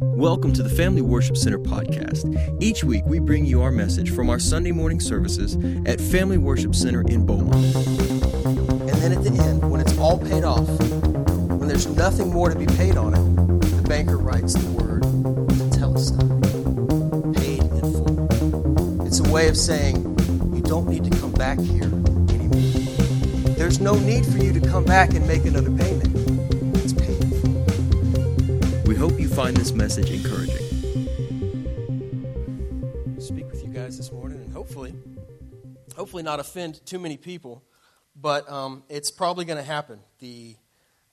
Welcome to the Family Worship Center podcast. Each week, we bring you our message from our Sunday morning services at Family Worship Center in Beaumont. And then at the end, when it's all paid off, when there's nothing more to be paid on it, the banker writes the word tetelestai, paid in full. It's a way of saying, you don't need to come back here anymore. There's no need for you to come back and make another payment. We hope you find this message encouraging. speak with you guys this morning and hopefully hopefully not offend too many people but um, it's probably going to happen. The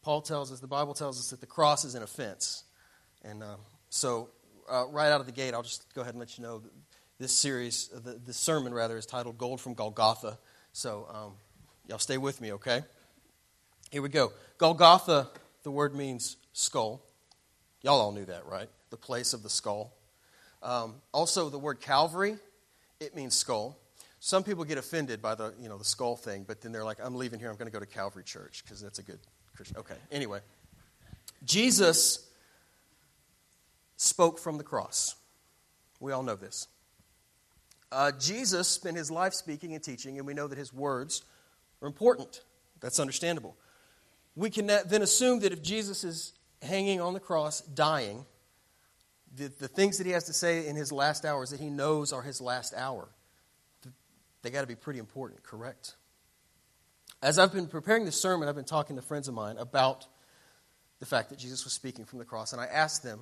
paul tells us the bible tells us that the cross is an offense. And um, so uh, right out of the gate i'll just go ahead and let you know this series uh, the, the sermon rather is titled gold from golgotha. So um, y'all stay with me okay? Here we go. Golgotha the word means skull y'all all knew that right the place of the skull um, also, the word Calvary, it means skull. Some people get offended by the, you know, the skull thing, but then they're like, I'm leaving here, I'm going to go to Calvary Church because that's a good Christian. Okay, anyway. Jesus spoke from the cross. We all know this. Uh, Jesus spent his life speaking and teaching, and we know that his words are important. That's understandable. We can then assume that if Jesus is hanging on the cross, dying, the, the things that he has to say in his last hours that he knows are his last hour, they got to be pretty important, correct? As I've been preparing this sermon, I've been talking to friends of mine about the fact that Jesus was speaking from the cross, and I asked them,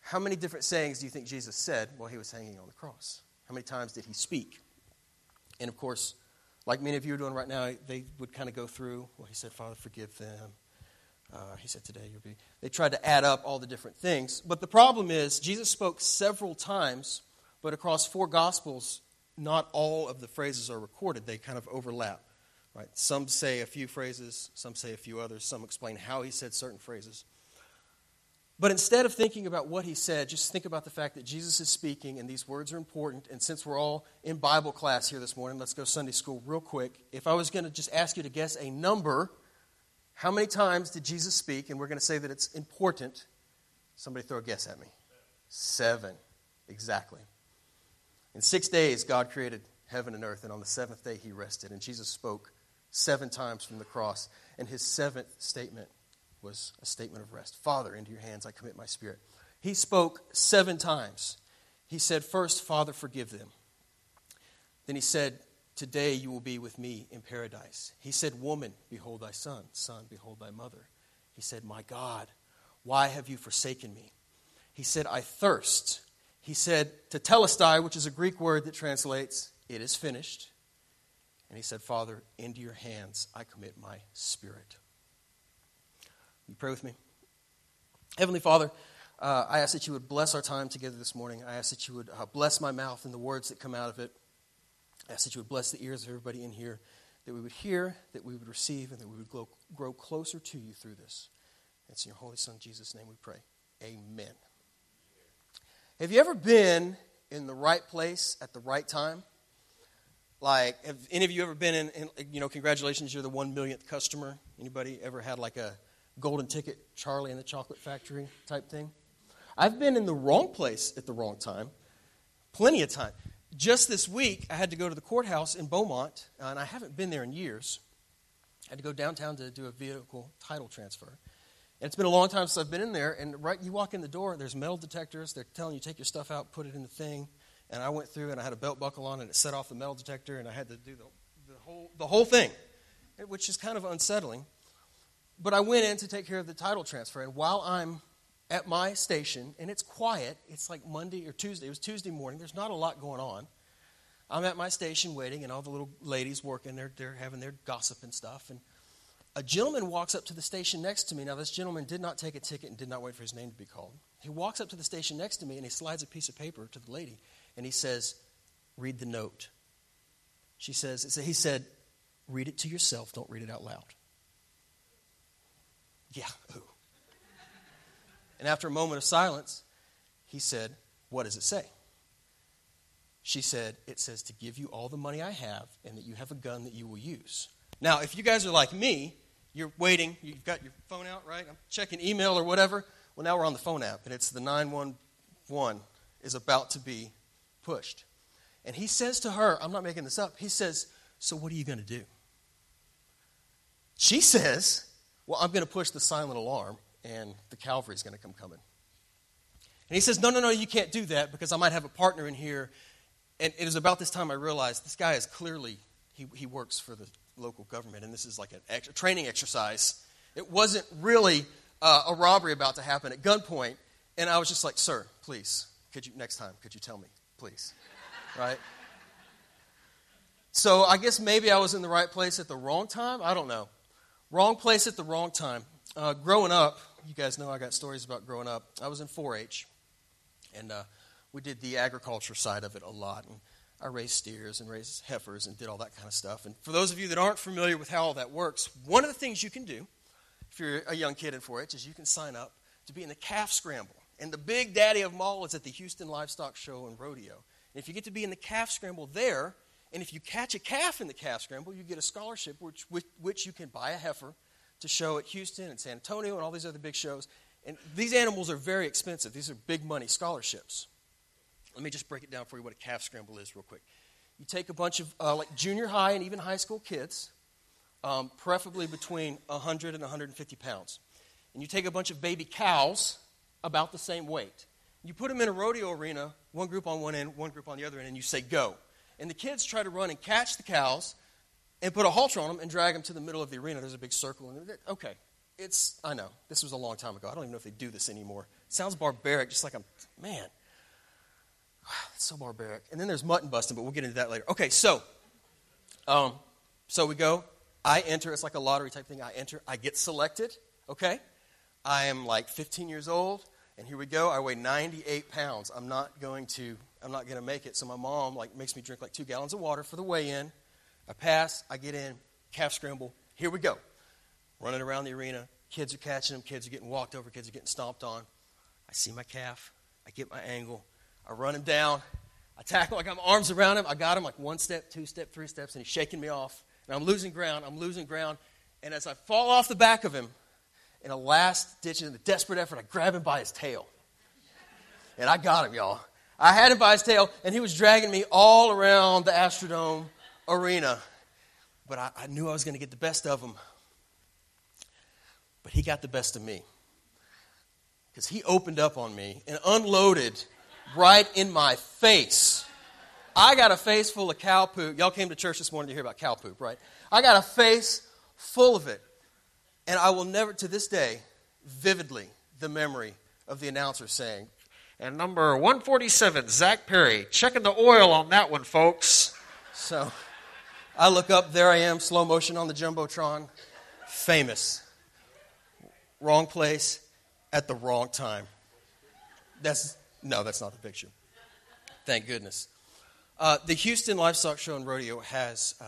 How many different sayings do you think Jesus said while he was hanging on the cross? How many times did he speak? And of course, like many of you are doing right now, they would kind of go through, well, he said, Father, forgive them. Uh, he said, Today you'll be. They tried to add up all the different things. But the problem is, Jesus spoke several times, but across four Gospels, not all of the phrases are recorded. They kind of overlap. Right? Some say a few phrases, some say a few others, some explain how he said certain phrases. But instead of thinking about what he said, just think about the fact that Jesus is speaking and these words are important. And since we're all in Bible class here this morning, let's go Sunday school real quick. If I was going to just ask you to guess a number, how many times did Jesus speak? And we're going to say that it's important. Somebody throw a guess at me. Seven. Exactly. In six days, God created heaven and earth, and on the seventh day, he rested. And Jesus spoke seven times from the cross. And his seventh statement was a statement of rest Father, into your hands I commit my spirit. He spoke seven times. He said, First, Father, forgive them. Then he said, Today you will be with me in paradise. He said, Woman, behold thy son. Son, behold thy mother. He said, My God, why have you forsaken me? He said, I thirst. He said, "To Tetelestai, which is a Greek word that translates, It is finished. And he said, Father, into your hands I commit my spirit. You pray with me? Heavenly Father, uh, I ask that you would bless our time together this morning. I ask that you would uh, bless my mouth and the words that come out of it. I ask that you would bless the ears of everybody in here, that we would hear, that we would receive, and that we would grow, grow closer to you through this. It's in your Holy Son, Jesus' name we pray. Amen. Have you ever been in the right place at the right time? Like, have any of you ever been in, in you know, congratulations, you're the one millionth customer. Anybody ever had like a golden ticket, Charlie and the Chocolate Factory type thing? I've been in the wrong place at the wrong time, plenty of time just this week, I had to go to the courthouse in Beaumont, uh, and I haven't been there in years. I had to go downtown to do a vehicle title transfer. And it's been a long time since I've been in there, and right you walk in the door, there's metal detectors. They're telling you take your stuff out, put it in the thing. And I went through, and I had a belt buckle on, and it set off the metal detector, and I had to do the, the, whole, the whole thing, which is kind of unsettling. But I went in to take care of the title transfer, and while I'm at my station, and it's quiet. It's like Monday or Tuesday. It was Tuesday morning. There's not a lot going on. I'm at my station waiting, and all the little ladies working, they're, they're having their gossip and stuff. And a gentleman walks up to the station next to me. Now, this gentleman did not take a ticket and did not wait for his name to be called. He walks up to the station next to me, and he slides a piece of paper to the lady, and he says, Read the note. She says, He said, Read it to yourself, don't read it out loud. Yeah, ooh. And after a moment of silence, he said, What does it say? She said, It says to give you all the money I have and that you have a gun that you will use. Now, if you guys are like me, you're waiting, you've got your phone out, right? I'm checking email or whatever. Well, now we're on the phone app, and it's the 911 is about to be pushed. And he says to her, I'm not making this up, he says, So what are you going to do? She says, Well, I'm going to push the silent alarm, and the cavalry's going to come coming. And he says, No, no, no, you can't do that because I might have a partner in here. And it was about this time I realized this guy is clearly, he, he works for the local government, and this is like a training exercise. It wasn't really uh, a robbery about to happen at gunpoint. And I was just like, Sir, please, could you, next time, could you tell me, please? right? So I guess maybe I was in the right place at the wrong time. I don't know. Wrong place at the wrong time. Uh, growing up, you guys know I got stories about growing up. I was in 4 H, and uh, we did the agriculture side of it a lot. And I raised steers and raised heifers and did all that kind of stuff. And for those of you that aren't familiar with how all that works, one of the things you can do if you're a young kid in 4 H is you can sign up to be in the calf scramble. And the big daddy of them all is at the Houston Livestock Show and Rodeo. And if you get to be in the calf scramble there, and if you catch a calf in the calf scramble, you get a scholarship which, which, which you can buy a heifer to show at Houston and San Antonio and all these other big shows. And these animals are very expensive. These are big money scholarships. Let me just break it down for you what a calf scramble is, real quick. You take a bunch of uh, like junior high and even high school kids, um, preferably between 100 and 150 pounds, and you take a bunch of baby cows about the same weight. You put them in a rodeo arena, one group on one end, one group on the other end, and you say go. And the kids try to run and catch the cows and put a halter on them and drag them to the middle of the arena. There's a big circle. And okay, it's, I know, this was a long time ago. I don't even know if they do this anymore. It sounds barbaric, just like I'm, man, it's so barbaric. And then there's mutton busting, but we'll get into that later. Okay, so, um, so we go. I enter. It's like a lottery type thing. I enter. I get selected. Okay, I am like 15 years old, and here we go. I weigh 98 pounds. I'm not going to. I'm not going to make it. So my mom like makes me drink like two gallons of water for the weigh-in. I pass. I get in. Calf scramble. Here we go. Running around the arena. Kids are catching them. Kids are getting walked over. Kids are getting stomped on. I see my calf. I get my angle. I run him down. I tackle like I'm arms around him. I got him like one step, two step, three steps, and he's shaking me off. And I'm losing ground. I'm losing ground. And as I fall off the back of him, in a last ditch, in a desperate effort, I grab him by his tail. And I got him, y'all. I had him by his tail, and he was dragging me all around the Astrodome arena. But I, I knew I was going to get the best of him. But he got the best of me. Because he opened up on me and unloaded right in my face. I got a face full of cow poop. Y'all came to church this morning to hear about cow poop, right? I got a face full of it. And I will never, to this day, vividly, the memory of the announcer saying, and number 147, Zach Perry, checking the oil on that one, folks. So I look up, there I am, slow motion on the Jumbotron, famous. Wrong place at the wrong time. That's no, that's not the picture. Thank goodness. Uh, the Houston Livestock Show and Rodeo has uh,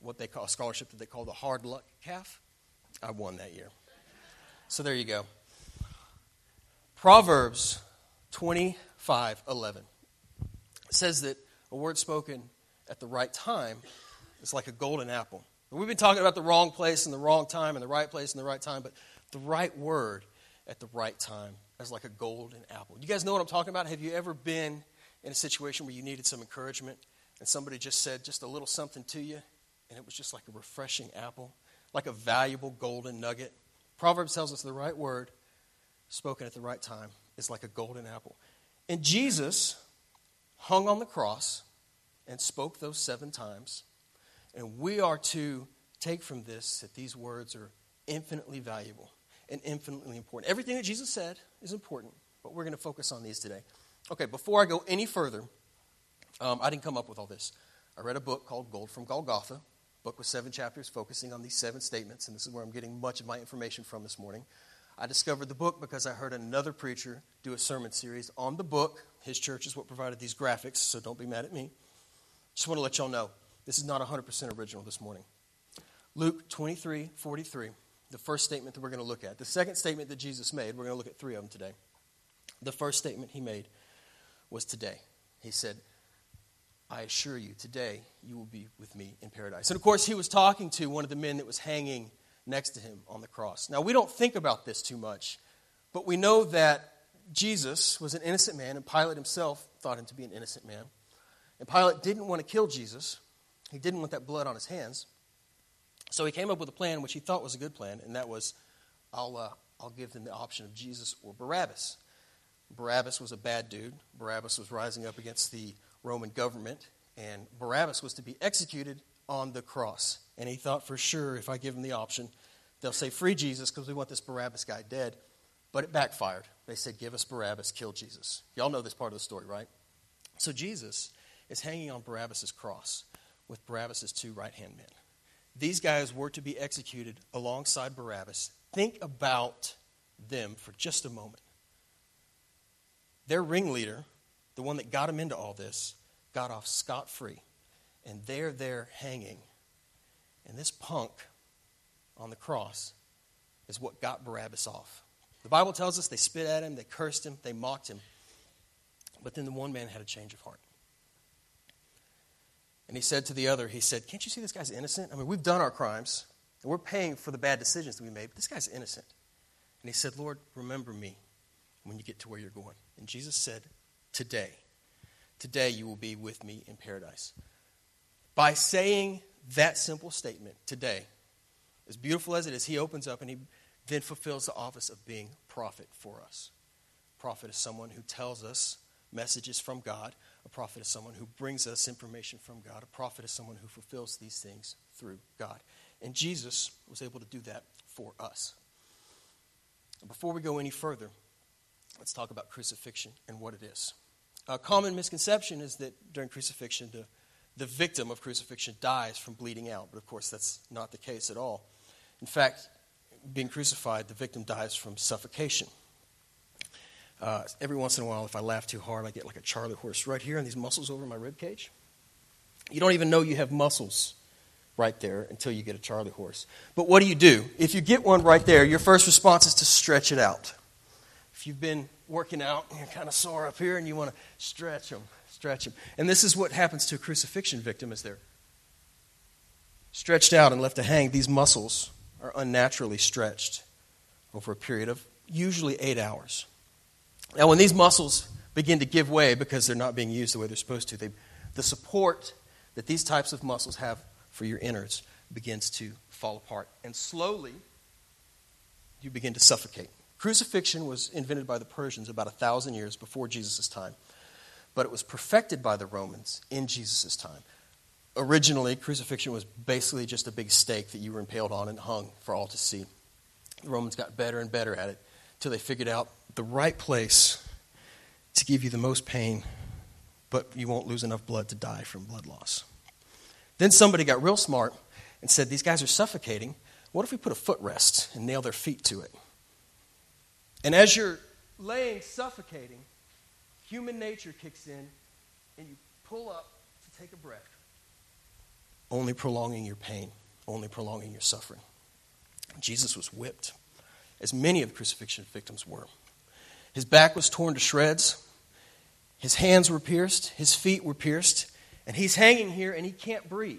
what they call a scholarship that they call the Hard Luck Calf. I won that year. So there you go. Proverbs 25 11 says that a word spoken at the right time is like a golden apple. We've been talking about the wrong place and the wrong time and the right place and the right time, but the right word at the right time as like a golden apple. You guys know what I'm talking about? Have you ever been in a situation where you needed some encouragement and somebody just said just a little something to you and it was just like a refreshing apple, like a valuable golden nugget? Proverbs tells us the right word spoken at the right time is like a golden apple. And Jesus hung on the cross and spoke those seven times. And we are to take from this that these words are infinitely valuable and infinitely important. Everything that Jesus said is important, but we're going to focus on these today. Okay, before I go any further, um, I didn't come up with all this. I read a book called Gold from Golgotha, book with seven chapters focusing on these seven statements, and this is where I'm getting much of my information from this morning. I discovered the book because I heard another preacher do a sermon series on the book. His church is what provided these graphics, so don't be mad at me. Just want to let y'all know this is not 100% original this morning. Luke 23 43 the first statement that we're going to look at. The second statement that Jesus made, we're going to look at three of them today. The first statement he made was today. He said, I assure you, today you will be with me in paradise. And of course, he was talking to one of the men that was hanging next to him on the cross. Now, we don't think about this too much But we know that Jesus was an innocent man, and Pilate himself thought him to be an innocent man. And Pilate didn't want to kill Jesus, he didn't want that blood on his hands. So he came up with a plan which he thought was a good plan, and that was I'll, uh, I'll give them the option of Jesus or Barabbas. Barabbas was a bad dude. Barabbas was rising up against the Roman government, and Barabbas was to be executed on the cross. And he thought for sure if I give him the option, they'll say, Free Jesus because we want this Barabbas guy dead. But it backfired. They said, Give us Barabbas, kill Jesus. Y'all know this part of the story, right? So Jesus is hanging on Barabbas' cross with Barabbas' two right hand men. These guys were to be executed alongside Barabbas. Think about them for just a moment. Their ringleader, the one that got him into all this, got off scot free. And they're there hanging. And this punk on the cross is what got Barabbas off. The Bible tells us they spit at him, they cursed him, they mocked him. But then the one man had a change of heart. And he said to the other, he said, Can't you see this guy's innocent? I mean, we've done our crimes, and we're paying for the bad decisions that we made, but this guy's innocent. And he said, Lord, remember me when you get to where you're going. And Jesus said, Today, today you will be with me in paradise. By saying that simple statement, today, as beautiful as it is, he opens up and he then fulfills the office of being prophet for us. Prophet is someone who tells us messages from God. A prophet is someone who brings us information from God. A prophet is someone who fulfills these things through God. And Jesus was able to do that for us. Before we go any further, let's talk about crucifixion and what it is. A common misconception is that during crucifixion, the, the victim of crucifixion dies from bleeding out. But of course, that's not the case at all. In fact, being crucified, the victim dies from suffocation. Uh, every once in a while, if I laugh too hard, I get like a Charlie horse right here and these muscles over my rib cage. You don't even know you have muscles right there until you get a Charlie horse. But what do you do? If you get one right there, your first response is to stretch it out. If you've been working out and you're kind of sore up here and you want to stretch them, stretch them. And this is what happens to a crucifixion victim as they're stretched out and left to hang. These muscles are unnaturally stretched over a period of usually eight hours. Now, when these muscles begin to give way because they're not being used the way they're supposed to, they, the support that these types of muscles have for your innards begins to fall apart. And slowly, you begin to suffocate. Crucifixion was invented by the Persians about a thousand years before Jesus' time, but it was perfected by the Romans in Jesus' time. Originally, crucifixion was basically just a big stake that you were impaled on and hung for all to see. The Romans got better and better at it until they figured out the right place to give you the most pain, but you won't lose enough blood to die from blood loss. Then somebody got real smart and said, These guys are suffocating. What if we put a footrest and nail their feet to it? And as you're laying suffocating, human nature kicks in and you pull up to take a breath, only prolonging your pain, only prolonging your suffering. Jesus was whipped, as many of the crucifixion victims were. His back was torn to shreds. His hands were pierced. His feet were pierced. And he's hanging here and he can't breathe.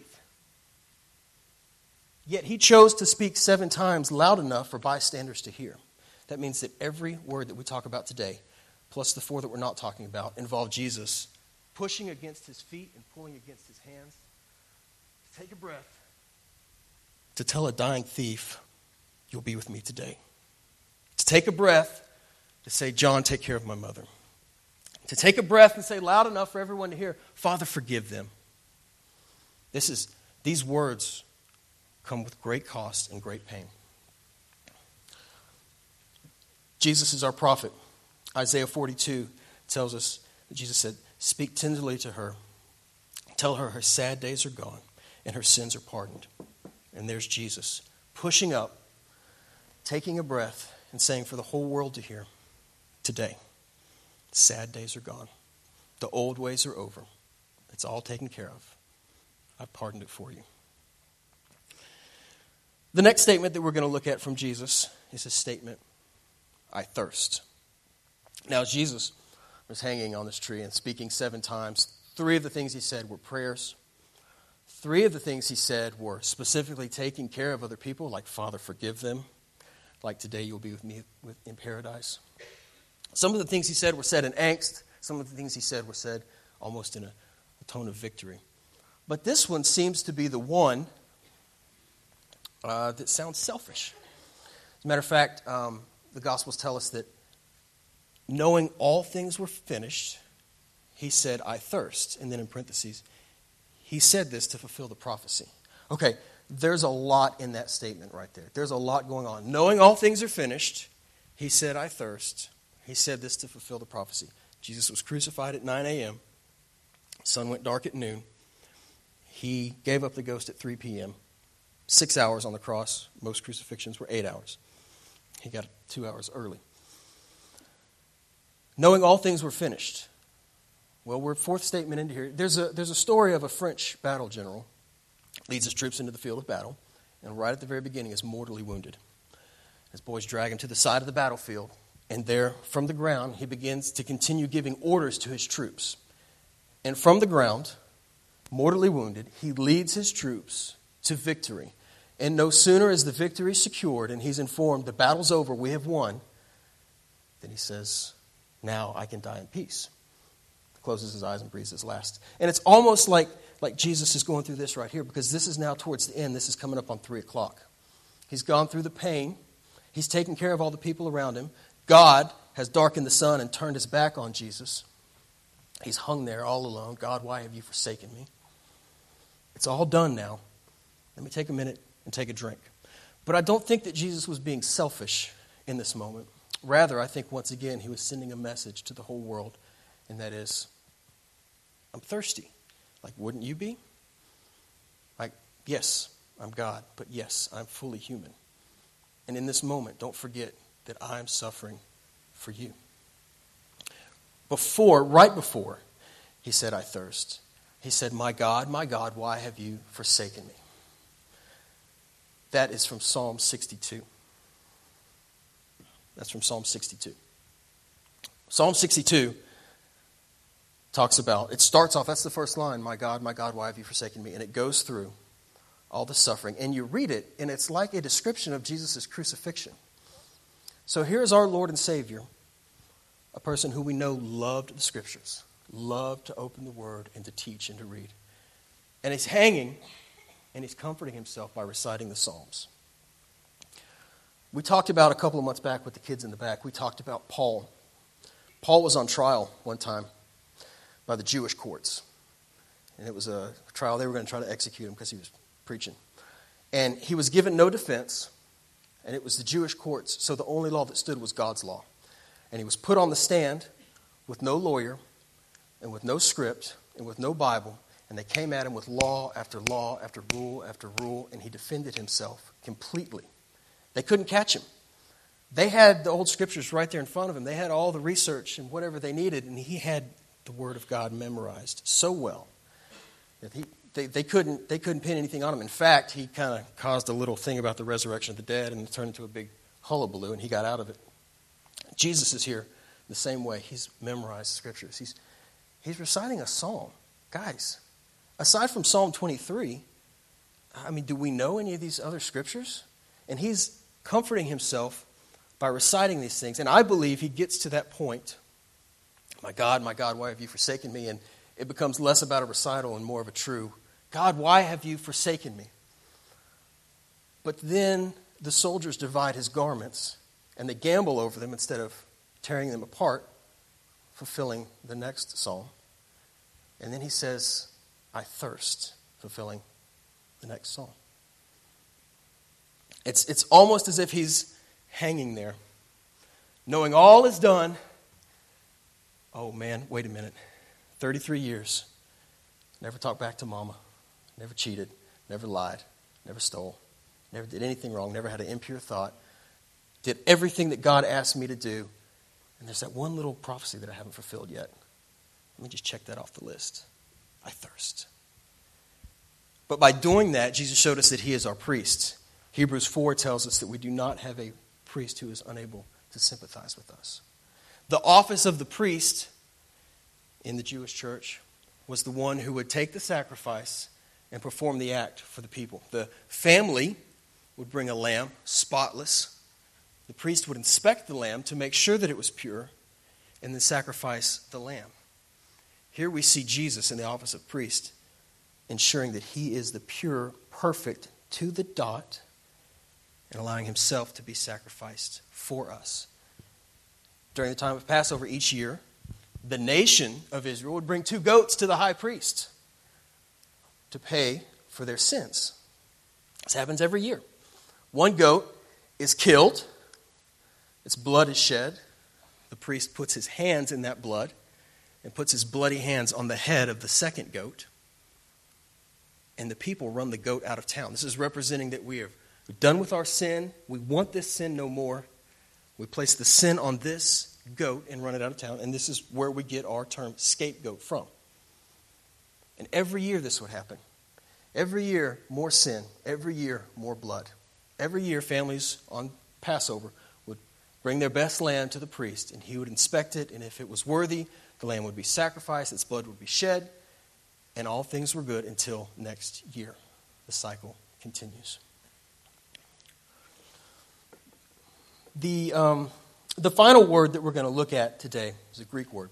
Yet he chose to speak seven times loud enough for bystanders to hear. That means that every word that we talk about today, plus the four that we're not talking about, involve Jesus pushing against his feet and pulling against his hands. Take a breath. To tell a dying thief, You'll be with me today. Take a breath to say, John, take care of my mother. To take a breath and say loud enough for everyone to hear, Father, forgive them. This is, these words come with great cost and great pain. Jesus is our prophet. Isaiah 42 tells us that Jesus said, Speak tenderly to her. Tell her her sad days are gone and her sins are pardoned. And there's Jesus pushing up, taking a breath, and saying for the whole world to hear, today. Sad days are gone. The old ways are over. It's all taken care of. I've pardoned it for you. The next statement that we're going to look at from Jesus is a statement I thirst. Now, Jesus was hanging on this tree and speaking seven times. Three of the things he said were prayers. Three of the things he said were specifically taking care of other people, like, Father, forgive them like today you'll be with me in paradise. Some of the things he said were said in angst, some of the things he said were said almost in a, a tone of victory. But this one seems to be the one uh, that sounds selfish. As a matter of fact, um, the Gospels tell us that knowing all things were finished, he said, I thirst. And then in parentheses, he said this to fulfill the prophecy. Okay, there's a lot in that statement right there. There's a lot going on. Knowing all things are finished, he said, I thirst. He said this to fulfill the prophecy. Jesus was crucified at 9 a.m., sun went dark at noon. He gave up the ghost at 3 p.m., six hours on the cross. Most crucifixions were eight hours. He got two hours early. Knowing all things were finished. Well, we're fourth statement into here. There's a, there's a story of a French battle general leads his troops into the field of battle, and right at the very beginning is mortally wounded. His boys drag him to the side of the battlefield, and there, from the ground, he begins to continue giving orders to his troops. And from the ground, mortally wounded, he leads his troops to victory. And no sooner is the victory secured and he's informed the battle's over, we have won, than he says, Now I can die in peace. Closes his eyes and breathes his last. And it's almost like like Jesus is going through this right here because this is now towards the end. This is coming up on 3 o'clock. He's gone through the pain, he's taken care of all the people around him. God has darkened the sun and turned his back on Jesus. He's hung there all alone. God, why have you forsaken me? It's all done now. Let me take a minute and take a drink. But I don't think that Jesus was being selfish in this moment. Rather, I think once again he was sending a message to the whole world, and that is, I'm thirsty. Like, wouldn't you be? Like, yes, I'm God, but yes, I'm fully human. And in this moment, don't forget that I'm suffering for you. Before, right before, he said, I thirst. He said, My God, my God, why have you forsaken me? That is from Psalm 62. That's from Psalm 62. Psalm 62 talks about, it starts off, that's the first line, My God, my God, why have you forsaken me? And it goes through all the suffering. And you read it, and it's like a description of Jesus' crucifixion. So here's our Lord and Savior, a person who we know loved the Scriptures, loved to open the Word and to teach and to read. And he's hanging, and he's comforting himself by reciting the Psalms. We talked about a couple of months back with the kids in the back, we talked about Paul. Paul was on trial one time by the Jewish courts. And it was a trial. They were going to try to execute him because he was preaching. And he was given no defense, and it was the Jewish courts, so the only law that stood was God's law. And he was put on the stand with no lawyer, and with no script, and with no Bible, and they came at him with law after law after rule after rule, and he defended himself completely. They couldn't catch him. They had the old scriptures right there in front of him. They had all the research and whatever they needed, and he had the Word of God memorized so well that he, they, they, couldn't, they couldn't pin anything on him. In fact, he kind of caused a little thing about the resurrection of the dead and it turned into a big hullabaloo, and he got out of it. Jesus is here the same way. He's memorized scriptures. He's, he's reciting a psalm. Guys, aside from Psalm 23, I mean, do we know any of these other scriptures? And he's comforting himself by reciting these things. And I believe he gets to that point my God, my God, why have you forsaken me? And it becomes less about a recital and more of a true, God, why have you forsaken me? But then the soldiers divide his garments and they gamble over them instead of tearing them apart, fulfilling the next psalm. And then he says, I thirst, fulfilling the next psalm. It's, it's almost as if he's hanging there, knowing all is done oh man, wait a minute. 33 years. Never talked back to mama. Never cheated. Never lied. Never stole. Never did anything wrong. Never had an impure thought. Did everything that God asked me to do. And there's that one little prophecy that I haven't fulfilled yet. Let me just check that off the list. I thirst. But by doing that, Jesus showed us that He is our priest. Hebrews 4 tells us that we do not have a priest who is unable to sympathize with us. The office of the priest in the Jewish church was the one who would take the sacrifice and perform the act for the people. The family would bring a lamb, spotless, The priest would inspect the lamb to make sure that it was pure and then sacrifice the lamb. Here we see Jesus in the office of priest, ensuring that he is the pure, perfect to the dot, and allowing himself to be sacrificed for us. During the time of Passover each year, the nation of Israel would bring two goats to the high priest to pay for their sins. This happens every year. One goat is killed, its blood is shed. The priest puts his hands in that blood and puts his bloody hands on the head of the second goat. And the people run the goat out of town. This is representing that we are done with our sin. We want this sin no more. We place the sin on this goat and run it out of town. And this is where we get our term scapegoat from. And every year this would happen. Every year, more sin. Every year, more blood. Every year, families on Passover would bring their best lamb to the priest, and he would inspect it, and if it was worthy, the lamb would be sacrificed, its blood would be shed, and all things were good until next year. The cycle continues. The, um, the final word that we're going to look at today is a Greek word,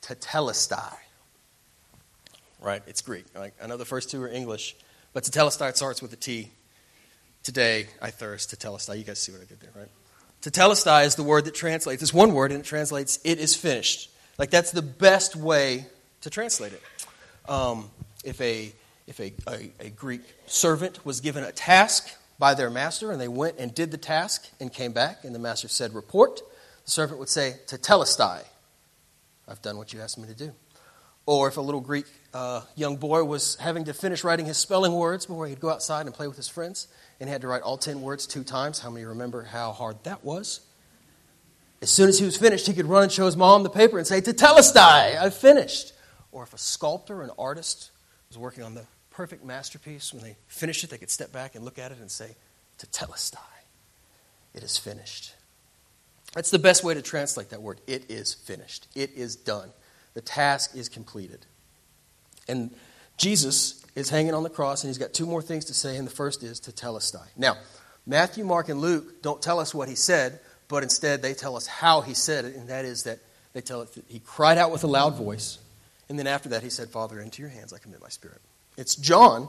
tetelestai. Right? It's Greek. Like, I know the first two are English, but tetelestai starts with a T. Today, I thirst. Tetelestai. You guys see what I did there, right? Tetelestai is the word that translates. It's one word, and it translates, it is finished. Like, that's the best way to translate it. Um, if a, if a, a, a Greek servant was given a task by their master, and they went and did the task and came back, and the master said, Report, the servant would say, Tetelestai. I've done what you asked me to do. Or if a little Greek uh, young boy was having to finish writing his spelling words before he'd go outside and play with his friends, and had to write all 10 words two times, how many remember how hard that was? As soon as he was finished, he could run and show his mom the paper and say, Tetelestai, I've finished. Or if a sculptor, an artist, was working on the perfect masterpiece, when they finished it, they could step back and look at it and say, Tetelestai, it is finished. That's the best way to translate that word. It is finished. It is done. The task is completed. And Jesus is hanging on the cross, and he's got two more things to say, and the first is tetelestai. Now, Matthew, Mark, and Luke don't tell us what he said, but instead they tell us how he said it, and that is that they tell us that he cried out with a loud voice, and then after that he said, Father, into your hands I commit my spirit. It's John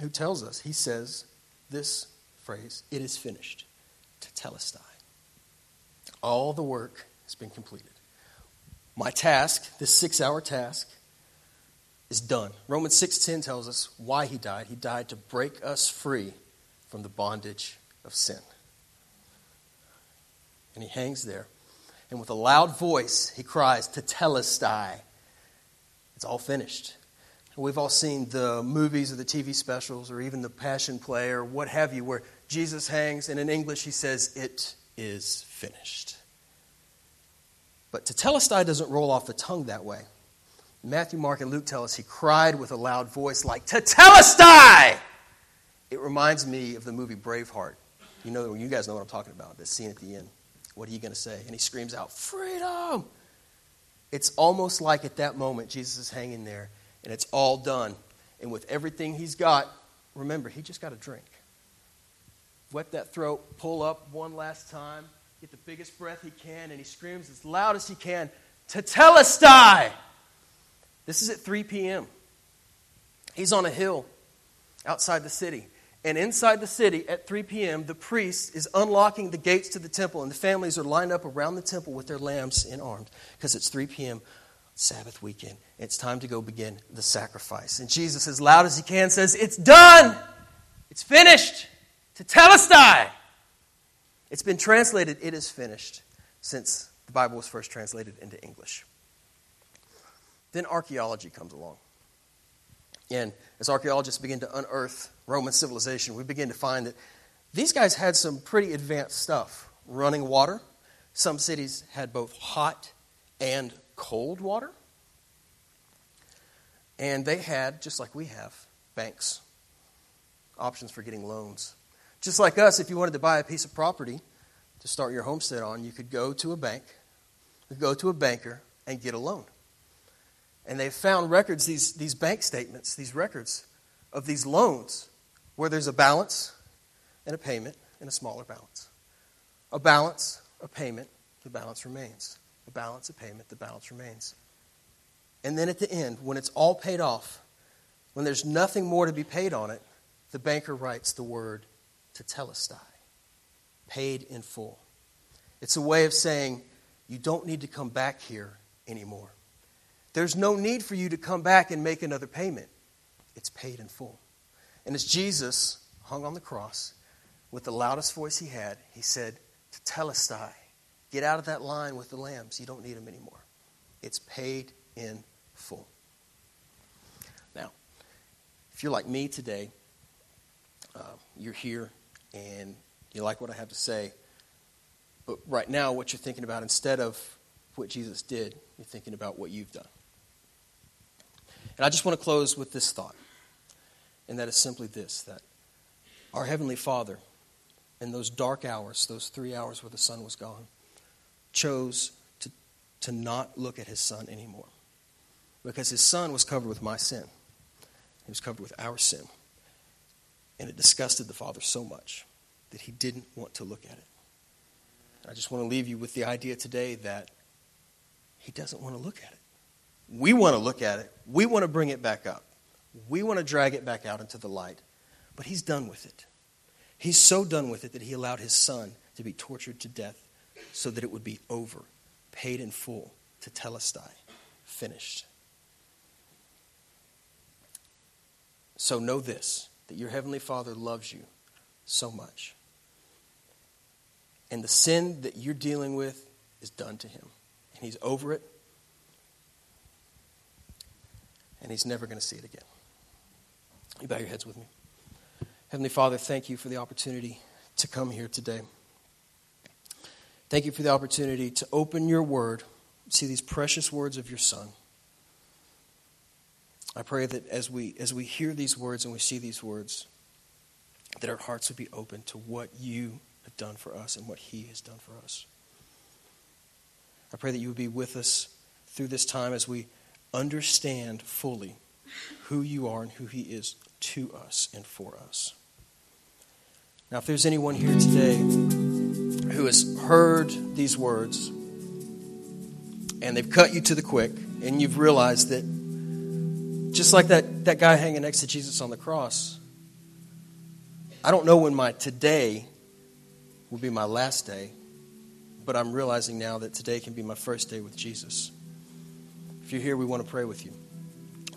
who tells us, he says this phrase, it is finished, tetelestai. All the work has been completed. My task, this six hour task, is done. Romans 6:10 tells us why he died. He died to break us free from the bondage of sin. And he hangs there. And with a loud voice, he cries, to Tetelestai. It's all finished. We've all seen the movies or the TV specials or even the Passion Play or what have you, where Jesus hangs and in English he says, It is finished. But tetelestai doesn't roll off the tongue that way. Matthew, Mark, and Luke tell us he cried with a loud voice like, Tetelestai! It reminds me of the movie Braveheart. You know, you guys know what I'm talking about, the scene at the end. What are you going to say? And he screams out, Freedom! It's almost like at that moment, Jesus is hanging there and it's all done. And with everything he's got, remember, he just got a drink. Wet that throat, pull up one last time, get the biggest breath he can, and he screams as loud as he can, Tetelestai! This is at 3 p.m. He's on a hill outside the city. And inside the city at 3 p.m., the priest is unlocking the gates to the temple, and the families are lined up around the temple with their lambs in arms because it's 3 p.m. Sabbath weekend. It's time to go begin the sacrifice. And Jesus, as loud as he can, says, It's done! It's finished! Tetelestai! It's been translated, it is finished, since the Bible was first translated into English. Then archaeology comes along. And as archaeologists begin to unearth Roman civilization, we begin to find that these guys had some pretty advanced stuff running water. Some cities had both hot and cold water. And they had, just like we have, banks, options for getting loans. Just like us, if you wanted to buy a piece of property to start your homestead on, you could go to a bank, go to a banker, and get a loan. And they've found records, these, these bank statements, these records of these loans, where there's a balance and a payment and a smaller balance. a balance, a payment, the balance remains. A balance, of payment, the balance remains. And then at the end, when it's all paid off, when there's nothing more to be paid on it, the banker writes the word tetelestai, paid in full. It's a way of saying, you don't need to come back here anymore. There's no need for you to come back and make another payment. It's paid in full. And as Jesus hung on the cross, with the loudest voice he had, he said, Tetelestai, get out of that line with the lambs. You don't need them anymore. It's paid in full. Now, if you're like me today, uh, you're here and you like what I have to say, but right now, what you're thinking about, instead of what Jesus did, you're thinking about what you've done. And I just want to close with this thought, and that is simply this that our Heavenly Father, in those dark hours, those three hours where the sun was gone, chose to, to not look at his son anymore. Because his son was covered with my sin, he was covered with our sin. And it disgusted the Father so much that he didn't want to look at it. I just want to leave you with the idea today that he doesn't want to look at it. We want to look at it. We want to bring it back up. We want to drag it back out into the light. But he's done with it. He's so done with it that he allowed his son to be tortured to death so that it would be over, paid in full, tetelestai, finished. So know this that your heavenly Father loves you so much. And the sin that you're dealing with is done to him. And he's over it. And he's never going to see it again. You bow your heads with me. Heavenly Father, thank you for the opportunity to come here today. Thank you for the opportunity to open your word, see these precious words of your Son. I pray that as we, as we hear these words and we see these words, that our hearts would be open to what you have done for us and what he has done for us. I pray that you would be with us through this time as we understand fully who you are and who he is to us and for us. Now, if there's anyone here today who has heard these words and they've cut you to the quick and you've realized that just like that, that guy hanging next to Jesus on the cross, I don't know when my today will be my last day, but I'm realizing now that today can be my first day with Jesus. If you're here, we want to pray with you.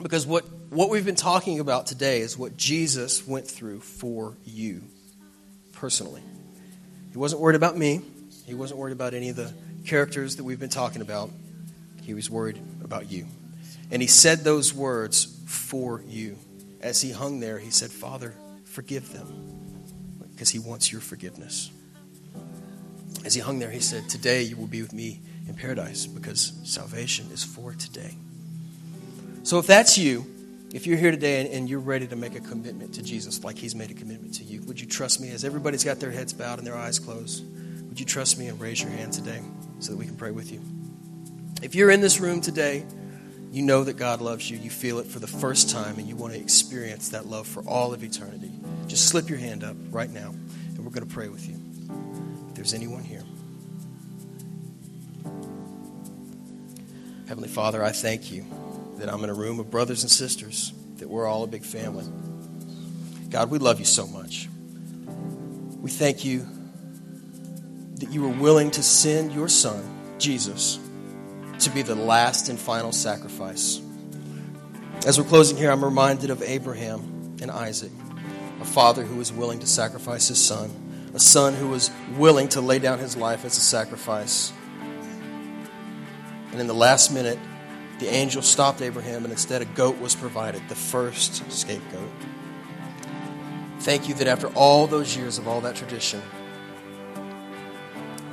Because what, what we've been talking about today is what Jesus went through for you personally. He wasn't worried about me, he wasn't worried about any of the characters that we've been talking about. He was worried about you. And he said those words for you. As he hung there, he said, Father, forgive them, because he wants your forgiveness. As he hung there, he said, Today you will be with me in paradise, because salvation is for today. So if that's you, if you're here today and, you're ready to make a commitment to Jesus like he's made a commitment to you, would you trust me as everybody's got their heads bowed and their eyes closed? Would you trust me and raise your hand today so that we can pray with you? If you're in this room today, you know that God loves you, you feel it for the first time, and you want to experience that love for all of eternity, just slip your hand up right now, and we're going to pray with you. If there's anyone here, Heavenly Father, I thank you that I'm in a room of brothers and sisters, that we're all a big family. God, we love you so much. We thank you that you were willing to send your son, Jesus, to be the last and final sacrifice. As we're closing here, I'm reminded of Abraham and Isaac, a father who was willing to sacrifice his son, a son who was willing to lay down his life as a sacrifice. And in the last minute, the angel stopped Abraham, and instead a goat was provided, the first scapegoat. Thank you that after all those years of all that tradition,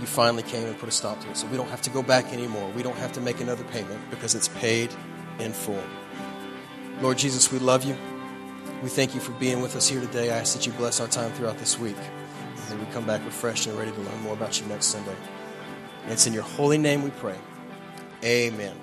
you finally came and put a stop to it. So we don't have to go back anymore. We don't have to make another payment because it's paid in full. Lord Jesus, we love you. We thank you for being with us here today. I ask that you bless our time throughout this week. And that we come back refreshed and ready to learn more about you next Sunday. And it's in your holy name we pray. Amen.